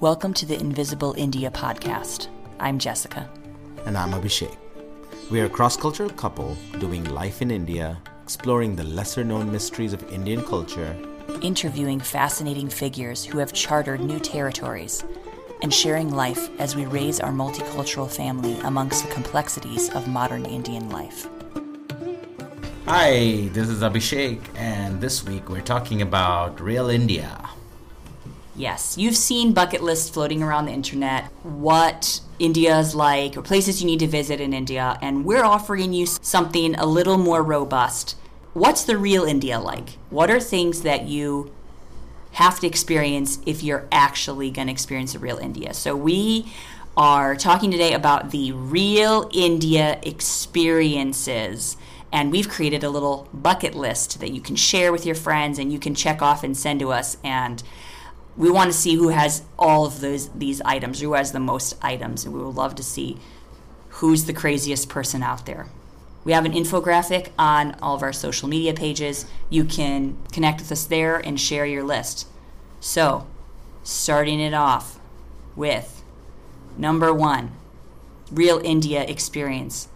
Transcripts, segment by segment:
Welcome to the Invisible India podcast. I'm Jessica. And I'm Abhishek. We are a cross cultural couple doing life in India, exploring the lesser known mysteries of Indian culture, interviewing fascinating figures who have chartered new territories, and sharing life as we raise our multicultural family amongst the complexities of modern Indian life. Hi, this is Abhishek, and this week we're talking about real India. Yes, you've seen bucket lists floating around the internet, what India is like, or places you need to visit in India, and we're offering you something a little more robust. What's the real India like? What are things that you have to experience if you're actually going to experience a real India? So we are talking today about the real India experiences. And we've created a little bucket list that you can share with your friends and you can check off and send to us. And we want to see who has all of those these items, who has the most items, and we would love to see who's the craziest person out there. We have an infographic on all of our social media pages. You can connect with us there and share your list. So, starting it off with number one, Real India experience.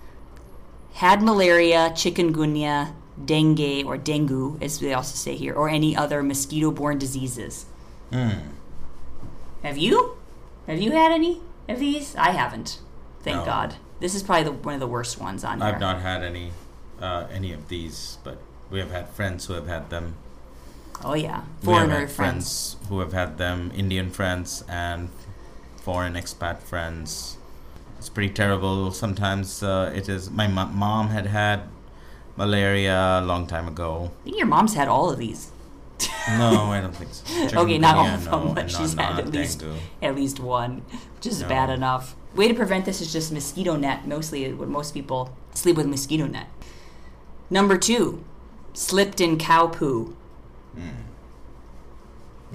Had malaria, chikungunya, dengue, or dengue, as they also say here, or any other mosquito borne diseases. Mm. Have you? Have you had any of these? I haven't. Thank No. God. This is probably the, one of the worst ones on here. I've not had any uh, any of these, but we have had friends who have had them. Oh yeah, We have foreigner had friends. friends who have had them, Indian friends and foreign expat friends. It's pretty terrible. Sometimes uh, it is. My mo- mom had had malaria a long time ago. I think your mom's had all of these. No, I don't think so. okay, not all of them, no, but she's had at least dengue. at least one, which is No. bad enough. Way to prevent this is just mosquito net. Mostly, what most people sleep with mosquito net. Number two, slipped in cow poo. Hmm.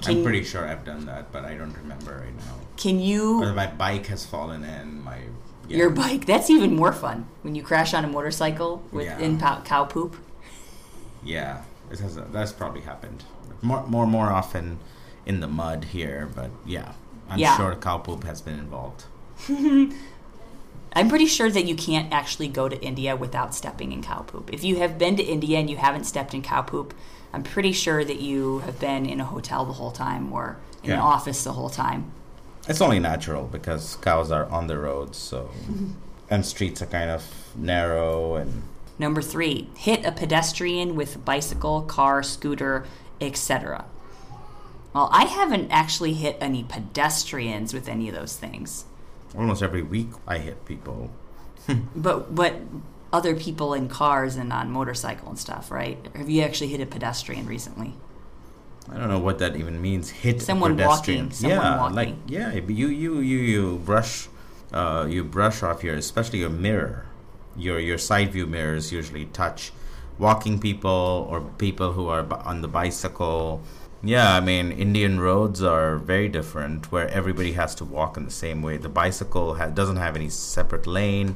Can- I'm pretty sure I've done that, but I don't remember right now. Can you? Or my bike has fallen in. My yeah. Your bike. That's even more fun when you crash on a motorcycle with Yeah. in cow poop. Yeah, it has. That's probably happened more, more, more often in the mud here. But yeah, I'm Yeah. sure cow poop has been involved. I'm pretty sure that you can't actually go to India without stepping in cow poop. If you have been to India and you haven't stepped in cow poop, I'm pretty sure that you have been in a hotel the whole time or in an office the whole time. It's only natural because cows are on the roads, so and streets are kind of narrow and Number three, hit a pedestrian with a bicycle, car, scooter, etc. Well, I haven't actually hit any pedestrians with any of those things, almost every week I hit people. but but other people in cars and on motorcycle and stuff, right? Have you actually hit a pedestrian recently? I don't know what that even means. Hit Someone pedestrian. walking, someone yeah, walking. like yeah, you you you you brush, uh, you brush off your especially your mirror, your your side view mirrors usually touch walking people or people who are on the bicycle. Yeah, I mean Indian roads are very different where everybody has to walk in the same way. The bicycle ha- doesn't have any separate lane.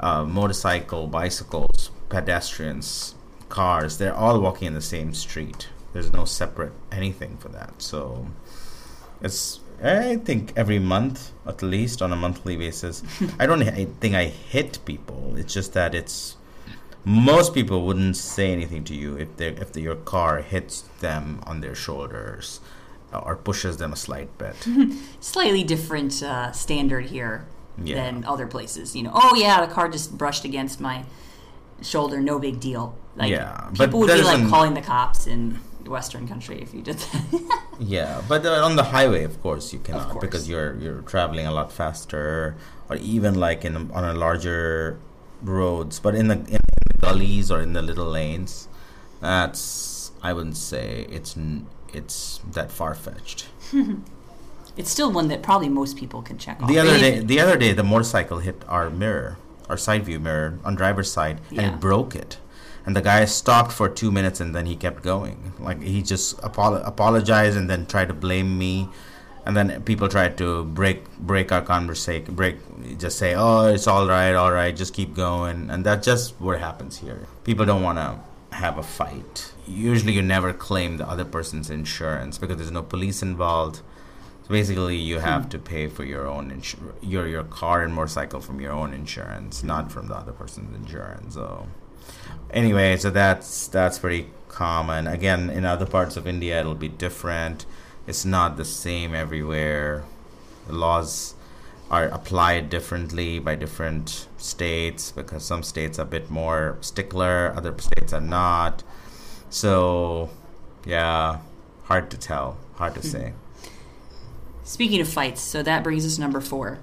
Uh, motorcycle, bicycles, pedestrians, cars, they're all walking in the same street. There's no separate anything for that. So it's I think every month at least on a monthly basis. I don't I think I hit people. It's just that it's most people wouldn't say anything to you if they if the, your car hits them on their shoulders or pushes them a slight bit. slightly different uh, standard here Yeah. than other places. You know, oh yeah, the car just brushed against my shoulder, no big deal. Like Yeah, people would be like calling the cops in Western country if you did that. Yeah, but uh, on the highway, of course, you cannot course. because you're you're traveling a lot faster, or even like in on a larger roads. But in the in the gullies or in the little lanes, that's I wouldn't say it's it's that far fetched. it's still one that probably most people can check off. The other day, the other day, the motorcycle hit our mirror, our side view mirror on driver's side, and it broke it. And the guy stopped for two minutes, and then he kept going. Like he just apolo- apologized and then tried to blame me. And then people tried to break break our conversation, break just say, "Oh, it's all right, all right, just keep going." And that's just what happens here. People don't want to have a fight. Usually, you never claim the other person's insurance because there's no police involved. So basically, you have to pay for your own insur- your your car and motorcycle from your own insurance, not from the other person's insurance. So anyway, so that's that's pretty common. Again, in other parts of India, it'll be different. It's not the same everywhere. The laws are applied differently by different states because some states are a bit more stickler, other states are not. So, yeah, hard to tell, hard to hmm. say. Speaking of fights, so that brings us to number four.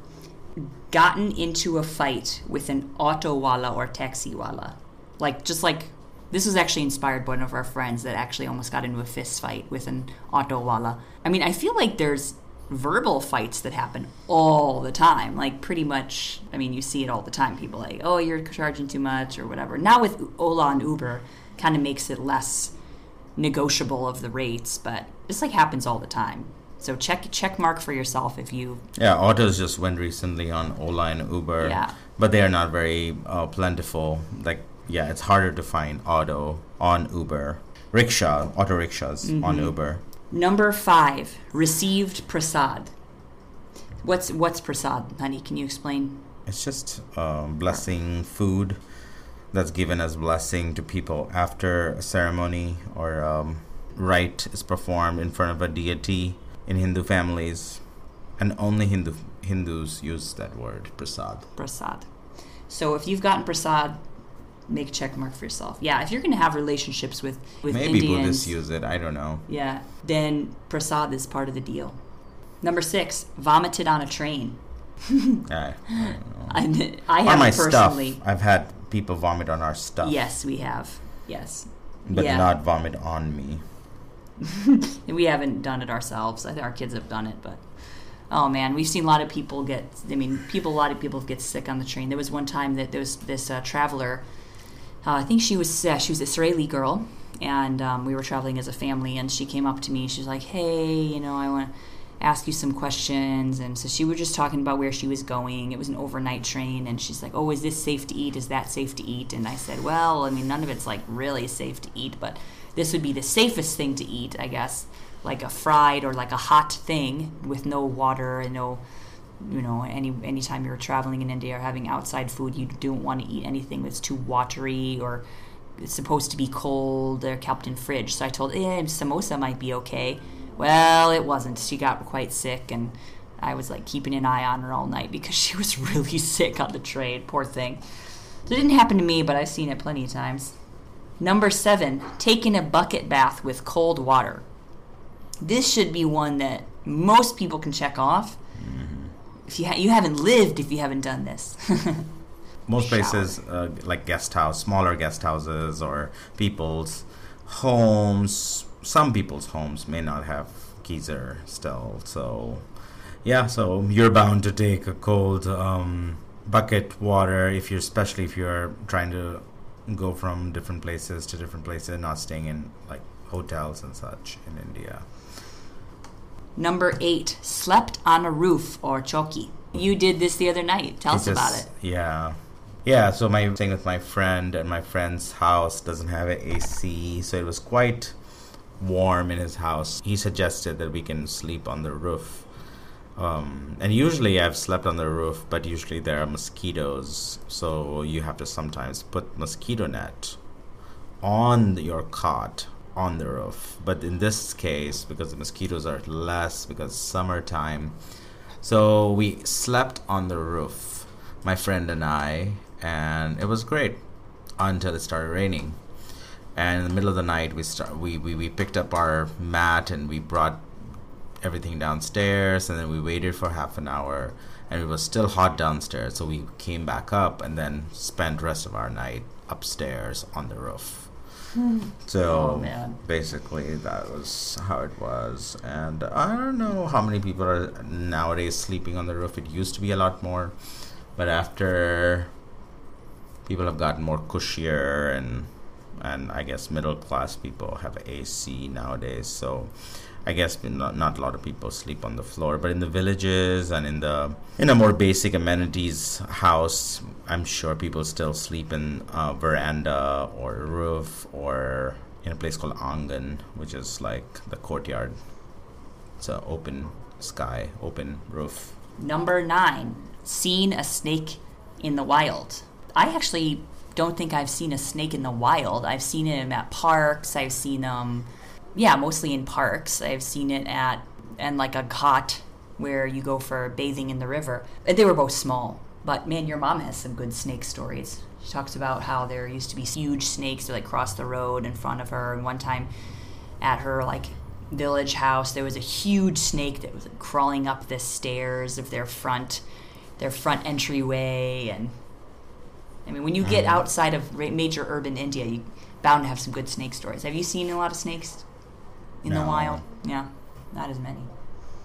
Gotten into a fight with an auto wala or taxi wala. Like, just like, this was actually inspired by one of our friends that actually almost got into a fist fight with an auto wala. I mean, I feel like there's verbal fights that happen all the time. Like, pretty much, I mean, you see it all the time. People like, oh, you're charging too much or whatever. Now with Ola and Uber, kind of makes it less negotiable of the rates, but this like happens all the time. So check check mark for yourself if you Yeah, autos just went recently on Ola and Uber, Yeah. but they are not very uh, plentiful. Like, yeah, it's harder to find auto on Uber. Rickshaw, auto rickshaws on Uber. Number five, received prasad. What's what's prasad, honey? Can you explain? It's just um, blessing food that's given as blessing to people after a ceremony or um, rite is performed in front of a deity in Hindu families, and only Hindu Hindus use that word prasad. Prasad. So if you've gotten prasad, make a check mark for yourself. Yeah, if you're going to have relationships with with Maybe Indians, Buddhists use it. I don't know. yeah, then prasad is part of the deal. Number six, vomited on a train. I, I don't know. I, have my personally. stuff, I've had people vomit on our stuff. Yes, we have. Yes. but yeah. not vomit on me. We haven't done it ourselves. I think our kids have done it, but oh man, we've seen a lot of people get. I mean, people. A lot of people get sick on the train. There was one time that there was this uh, traveler. Uh, I think she was uh, she was Israeli girl, and um, we were traveling as a family. And she came up to me. She's like, "Hey, you know, I want to ask you some questions." And so she was just talking about where she was going. It was an overnight train, and she's like, "Oh, is this safe to eat? Is that safe to eat?" And I said, "Well, I mean, none of it's like really safe to eat, but this would be the safest thing to eat, I guess." like a fried or like a hot thing with no water and no you know any anytime you're traveling in India or having outside food you don't want to eat anything that's too watery or it's supposed to be cold or kept in fridge. So I told eh samosa might be okay. Well it wasn't. She got quite sick and I was like keeping an eye on her all night because she was really sick on the train. Poor thing. So it didn't happen to me but I've seen it plenty of times. Number seven taking a bucket bath with cold water. This should be one that most people can check off. If you ha- you haven't lived, if you haven't done this, Most places, uh, like guest house, smaller guest houses, or people's homes. Some people's homes may not have geyser still, so yeah. So you're bound to take a cold um, bucket water if you're, especially if you're trying to go from different places to different places, not staying in like hotels and such in India. Number eight, slept on a roof or choki. You did this the other night. Tell us It about it. Yeah. Yeah, so my staying with my friend and my friend's house doesn't have an AC, so it was quite warm in his house. He suggested that we can sleep on the roof. Um, and usually I've slept on the roof, but usually there are mosquitoes, so you have to sometimes put mosquito net on your cot on the roof. But in this case, because the mosquitoes are less because summertime, so we slept on the roof, my friend and I, and it was great until it started raining. And in the middle of the night, we start we, we, we picked up our mat and we brought everything downstairs, and then we waited for half an hour, and it was still hot downstairs. So we came back up and then spent rest of our night upstairs on the roof. So Oh, basically, that was how it was. And I don't know how many people are nowadays sleeping on the roof. It used to be a lot more, but after people have gotten more cushier and and I guess middle class people have AC nowadays. So I guess not, not a lot of people sleep on the floor, but in the villages and in the in a more basic amenities house, I'm sure people still sleep in a veranda or roof or in a place called angan, which is like the courtyard. It's an open sky, open roof. Number nine, seen a snake in the wild. I actually don't think I've seen a snake in the wild. I've seen him at parks. I've seen them, yeah, mostly in parks. I've seen it at and like a ghat where you go for bathing in the river. They were both small, but man, your mom has some good snake stories. She talks about how there used to be huge snakes that like cross the road in front of her, and one time at her like village house there was a huge snake that was like, crawling up the stairs of their front their front entryway and i mean when you get mm. outside of major urban india you bound to have some good snake stories have you seen a lot of snakes in the wild yeah not as many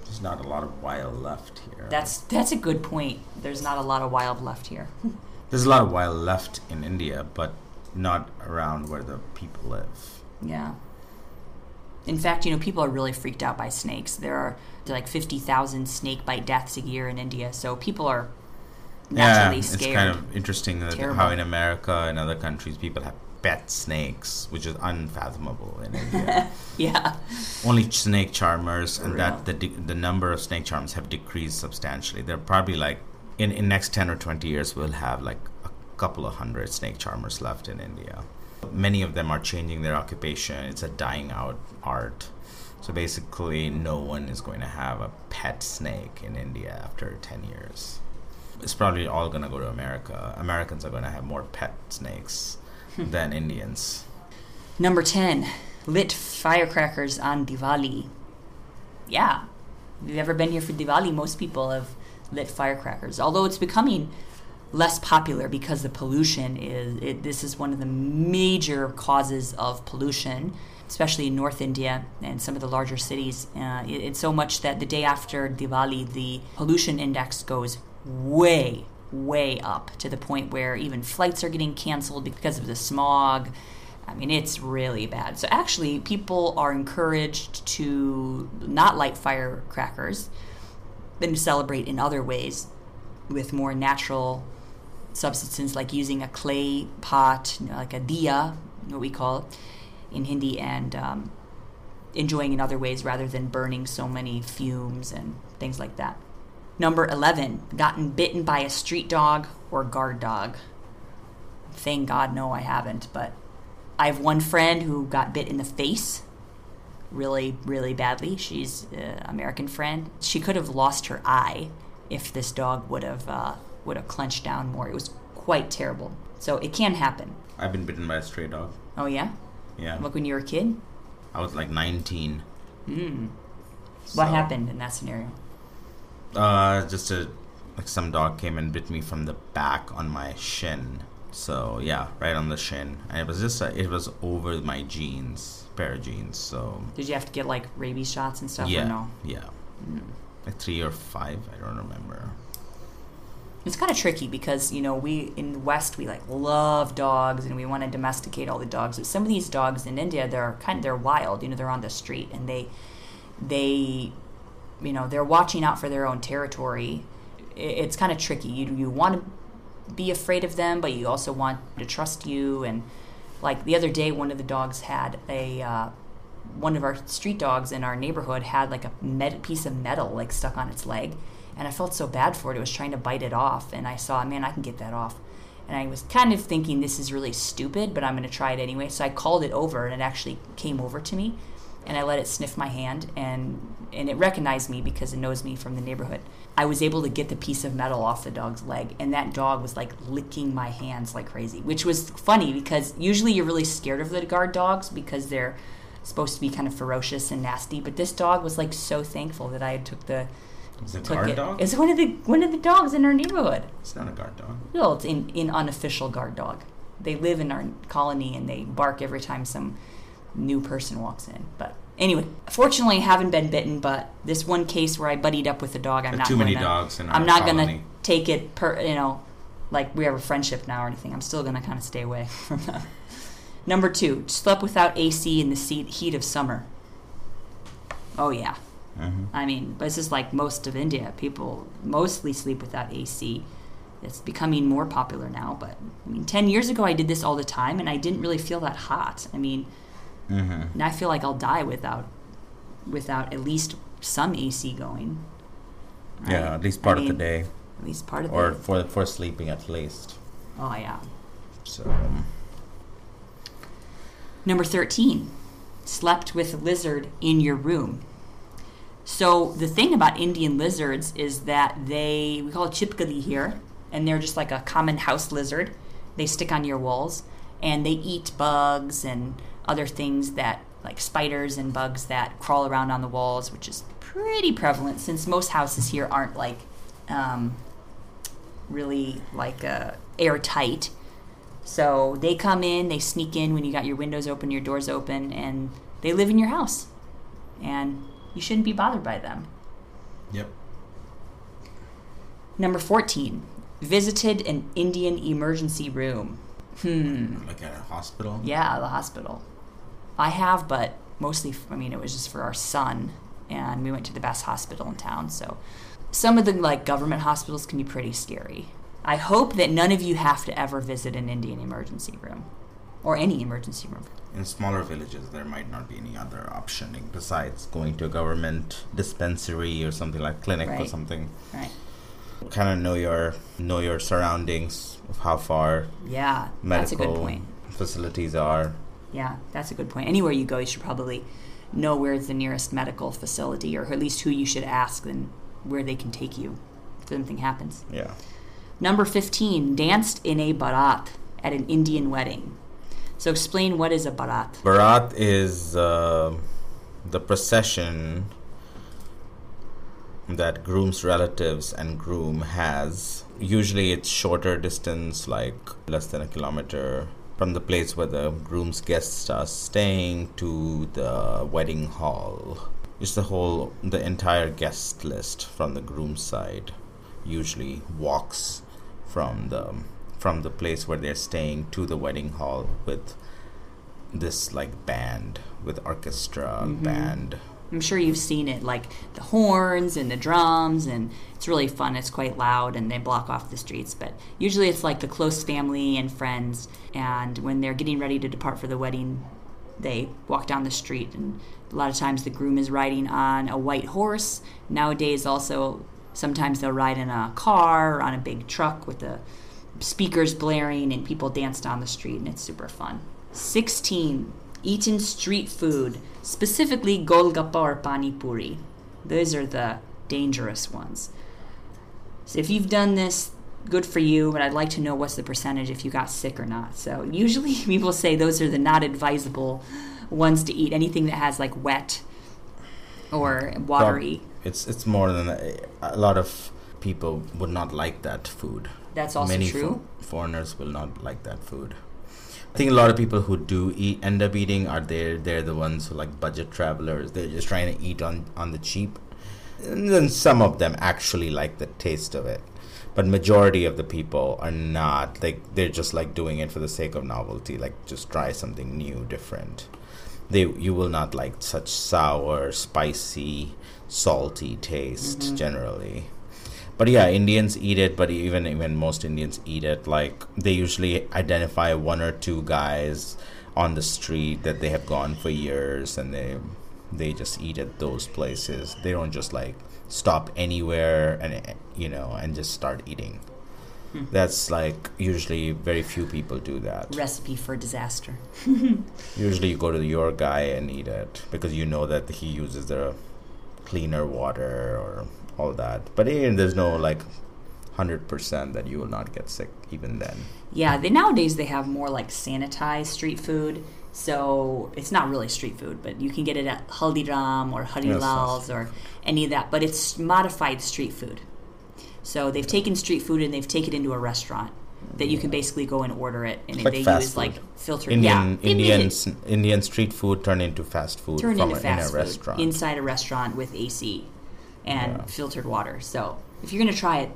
There's not a lot of wild left here. that's that's a good point there's not a lot of wild left here There's a lot of wild left in India, but not around where the people live. Yeah. In fact, you know, people are really freaked out by snakes. There are like 50,000 snake bite deaths a year in India, so people are naturally yeah, scared. it's kind of interesting that how in America and other countries people have pet snakes, which is unfathomable in India. yeah. Only snake charmers, and that the de- the number of snake charmers have decreased substantially. They're probably like in in next ten or twenty years we'll have like a couple of hundred snake charmers left in India. Many of them are changing their occupation. It's a dying out art. So basically, no one is going to have a pet snake in India after ten years. It's probably all going to go to America. Americans are going to have more pet snakes than Indians. Number 10, lit firecrackers on Diwali. Yeah. If you've ever been here for Diwali, most people have lit firecrackers. Although it's becoming less popular because the pollution is it, this is one of the major causes of pollution especially in north india and some of the larger cities uh, it, it's so much that the day after diwali the pollution index goes way way up to the point where even flights are getting canceled because of the smog I mean, it's really bad. So, actually, people are encouraged to not light firecrackers and to celebrate in other ways with more natural substances, like using a clay pot, you know, like a diya, what we call it in Hindi, and um, enjoying in other ways rather than burning so many fumes and things like that. Number 11, gotten bitten by a street dog or guard dog. Thank God, no, I haven't, but I have one friend who got bit in the face really, really badly. She's an American friend. She could have lost her eye if this dog would have uh, would have clenched down more. It was quite terrible. So it can happen. I've been bitten by a stray dog. Oh yeah, Yeah. like when you were a kid. I was like 19. Mm. So, What happened in that scenario? Uh, just a like some dog came and bit me from the back on my shin. So yeah, right on the shin, and it was just a, it was over my jeans, pair of jeans. So Did you have to get like rabies shots and stuff? yeah, Or no. yeah, like three or five. I don't remember. It's kind of tricky because you know we in the West we like love dogs and we want to domesticate all the dogs. But some of these dogs in India they're kind of they're wild. You know they're on the street and they they you know they're watching out for their own territory. It's kind of tricky. You you want to be afraid of them, but you also want to trust you. And like the other day, one of the dogs had a uh, one of our street dogs in our neighborhood had like a med- piece of metal like stuck on its leg, and I felt so bad for it. It was trying to bite it off, and I saw, man, I can get that off. And I was kind of thinking this is really stupid, but I'm going to try it anyway. So I called it over, and it actually came over to me, and I let it sniff my hand, and and it recognized me because it knows me from the neighborhood. I was able to get the piece of metal off the dog's leg, and that dog was like licking my hands like crazy, which was funny because usually you're really scared of the guard dogs because they're supposed to be kind of ferocious and nasty. But this dog was like so thankful that I took the Is it a guard it. dog? It's one of the one of the dogs in our neighborhood. It's not a guard dog. Well, it's in in unofficial guard dog. They live in our colony and they bark every time some new person walks in. But anyway, fortunately, I haven't been bitten. But this one case where I buddied up with a dog, I'm not too many gonna, dogs in I'm not colony. gonna take it per you know, like we have a friendship now or anything. I'm still gonna kind of stay away from that. Number two, slept without AC in the heat of summer. Oh yeah. Mhm. I mean, this is like most of India. People mostly sleep without AC. It's becoming more popular now, but I mean, 10 years ago I did this all the time and I didn't really feel that hot. I mean, Mhm. now I feel like I'll die without without at least some AC going. right? Yeah, at least I part of the day, At least part of or the for for sleeping at least. Oh yeah. So um, Number 13. Slept with a lizard in your room. So the thing about Indian lizards is that they we call it chipkali here, and they're just like a common house lizard. They stick on your walls and they eat bugs and other things that like spiders and bugs that crawl around on the walls, which is pretty prevalent since most houses here aren't like um, really like uh, airtight. So they come in, they sneak in when you got your windows open, your doors open, and they live in your house. And you shouldn't be bothered by them. yep. Number 14. Visited an Indian emergency room. Hmm. Like at a hospital. Yeah, the hospital. I have, but mostly, I mean, it was just for our son, and we went to the best hospital in town. So, some of the like government hospitals can be pretty scary. I hope that none of you have to ever visit an Indian emergency room, or any emergency room. In smaller villages, there might not be any other option besides going to a government dispensary or something like clinic or something. Right? Kind of know your know your surroundings of how far Yeah, that's a medical good point. facilities are. Yeah, that's a good point. Anywhere you go, you should probably know where's the nearest medical facility, or at least who you should ask and where they can take you if something happens. Yeah. Number 15, danced in a barat at an Indian wedding. So explain what is a barat. Barat is uh, the procession that groom's relatives and groom has. Usually it's shorter distance, like less than a kilometer, from the place where the groom's guests are staying to the wedding hall. It's the whole, the entire guest list from the groom's side usually walks from the from the place where they're staying to the wedding hall with this like band with orchestra mm-hmm. band I'm sure you've seen it, like the horns and the drums, and it's really fun. It's quite loud, and they block off the streets. But usually it's like the close family and friends, and when they're getting ready to depart for the wedding, they walk down the street, and a lot of times the groom is riding on a white horse. Nowadays, also, sometimes they'll ride in a car or on a big truck with the speakers blaring, and people dance down the street, and it's super fun. 16. Eaten street food, specifically Golgappa or Pani Puri. Those are the dangerous ones. So if you've done this, good for you, but I'd like to know what's the percentage if you got sick or not. So usually people say those are the not advisable ones to eat. Anything that has like wet or watery. it's it's more than a, a lot of people would not like that food That's also many true. fo- foreigners will not like that food I think a lot of people who do eat end up eating are there. They're the ones who like budget travelers. They're just trying to eat on on the cheap, and then some of them actually like the taste of it. But majority of the people are not like they're just like doing it for the sake of novelty. Like just try something new, different. They you will not like such sour, spicy, salty taste mm-hmm. generally but yeah indians eat it but even even most indians eat it. Like they usually identify one or two guys on the street that they have gone for years and they they just eat at those places. They don't just like stop anywhere and you know and just start eating. Hmm. That's like usually very few people do that. Recipe for disaster. usually you go to your guy and eat it because you know that he uses the cleaner water or all that but even there's no like 100% that you will not get sick even then Yeah, they nowadays they have more like sanitized street food. So it's not really street food, but you can get it at Haldiram or Harilal's or any of that. But it's modified street food. So they've taken street food and they've taken it into a restaurant that you can mm. basically go and order it, and Like they fast use food. like filtered. indian yeah, indian Indian indian street food turned into fast food turn from into a, fast in a food restaurant inside a restaurant with AC and Yeah. filtered water. So if you're going to try it,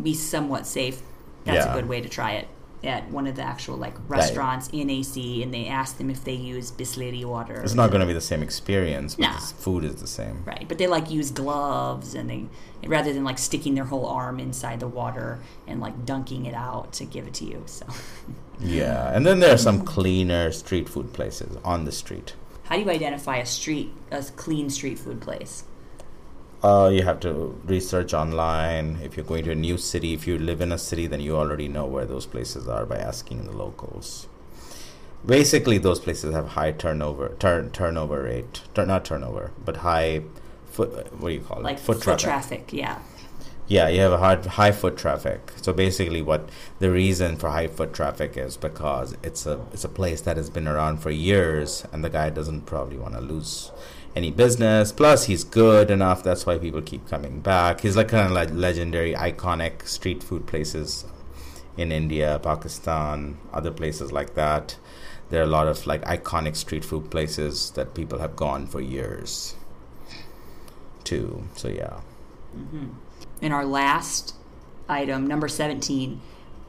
be somewhat safe. That's Yeah. a good way to try it at one of the actual like restaurants in AC, and they ask them if they use Bisleri water. it's not going to be the same experience but Nah. food is the same right, but they like use gloves, and they rather than like sticking their whole arm inside the water and like dunking it out to give it to you. So yeah and then there are some cleaner street food places on the street how do you identify a street a clean street food place? Uh, you have to research online. If you're going to a new city, if you live in a city, then you already know where those places are by asking the locals. Basically, those places have high turnover turn turnover rate. Tur- not turnover, but high foot. What do you call it? Like foot, traffic. Yeah. Yeah, you have a hard, high foot traffic. So basically, what the reason for high foot traffic is because it's a it's a place that has been around for years, and the guy doesn't probably want to lose any business. Plus, he's good enough. That's why people keep coming back. He's like kind of like legendary, iconic street food places in India, Pakistan, other places like that. There are a lot of like iconic street food places that people have gone for years. Too. So yeah. Mm-hmm. In our last item, number seventeen,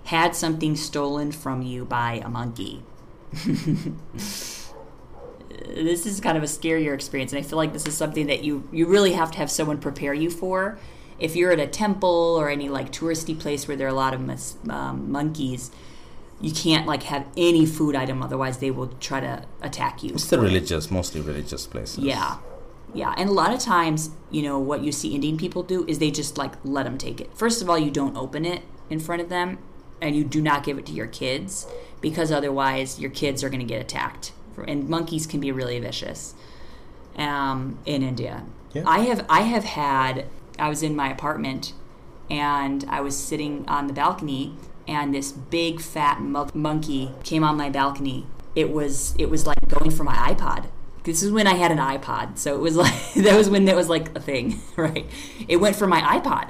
had something stolen from you by a monkey. this is kind of a scarier experience, and I feel like this is something that you you really have to have someone prepare you for. If you're at a temple or any like touristy place where there are a lot of mus- um, monkeys, you can't like have any food item, otherwise they will try to attack you. It's the religious, mostly religious places. Yeah, yeah, and a lot of times, you know, what you see Indian people do is they just like let them take it. First of all, you don't open it in front of them, and you do not give it to your kids because otherwise your kids are going to get attacked and monkeys can be really vicious um, in India. Yeah. I have I have had I was in my apartment and I was sitting on the balcony and this big fat mo- monkey came on my balcony. It was it was like going for my iPod. This is when I had an iPod, so it was like that was when that was like a thing, right? It went for my iPod,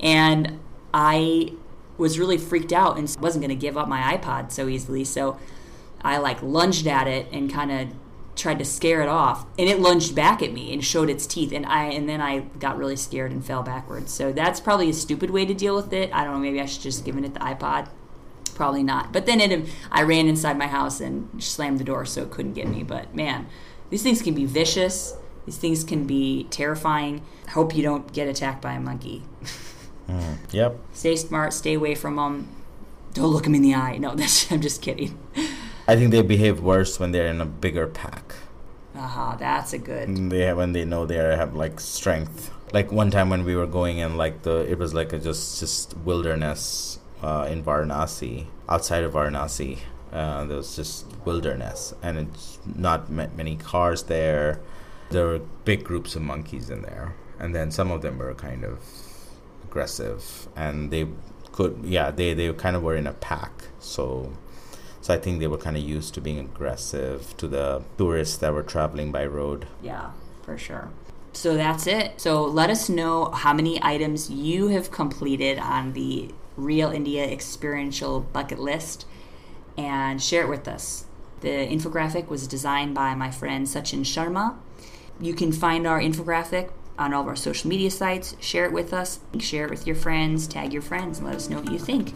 and I was really freaked out and wasn't going to give up my iPod so easily. So I like lunged at it and kind of tried to scare it off and it lunged back at me and showed its teeth and I and then I got really scared and fell backwards. So that's probably a stupid way to deal with it. I don't know, maybe I should just given it the iPod. Probably not. But then it I ran inside my house and slammed the door so it couldn't get me. But man, these things can be vicious. These things can be terrifying. I hope you don't get attacked by a monkey. Mm, yep. Stay smart, stay away from them. Don't look them in the eye. No, that's I'm just kidding. I think they behave worse when they're in a bigger pack. Aha, uh-huh, that's a good. They have, when they know they have like strength. Like one time when we were going in, like the it was like a just just wilderness uh, in Varanasi, outside of Varanasi. Uh, there was just wilderness, and it's not many cars there. There were big groups of monkeys in there, and then some of them were kind of aggressive, and they could, yeah, they they kind of were in a pack. So so I think they were kind of used to being aggressive to the tourists that were traveling by road. Yeah, for sure. So that's it. So let us know how many items you have completed on the Real India Experiential Bucket List and share it with us. The infographic was designed by my friend Sachin Sharma. You can find our infographic on all of our social media sites. Share it with us, share it with your friends, tag your friends, and let us know what you think.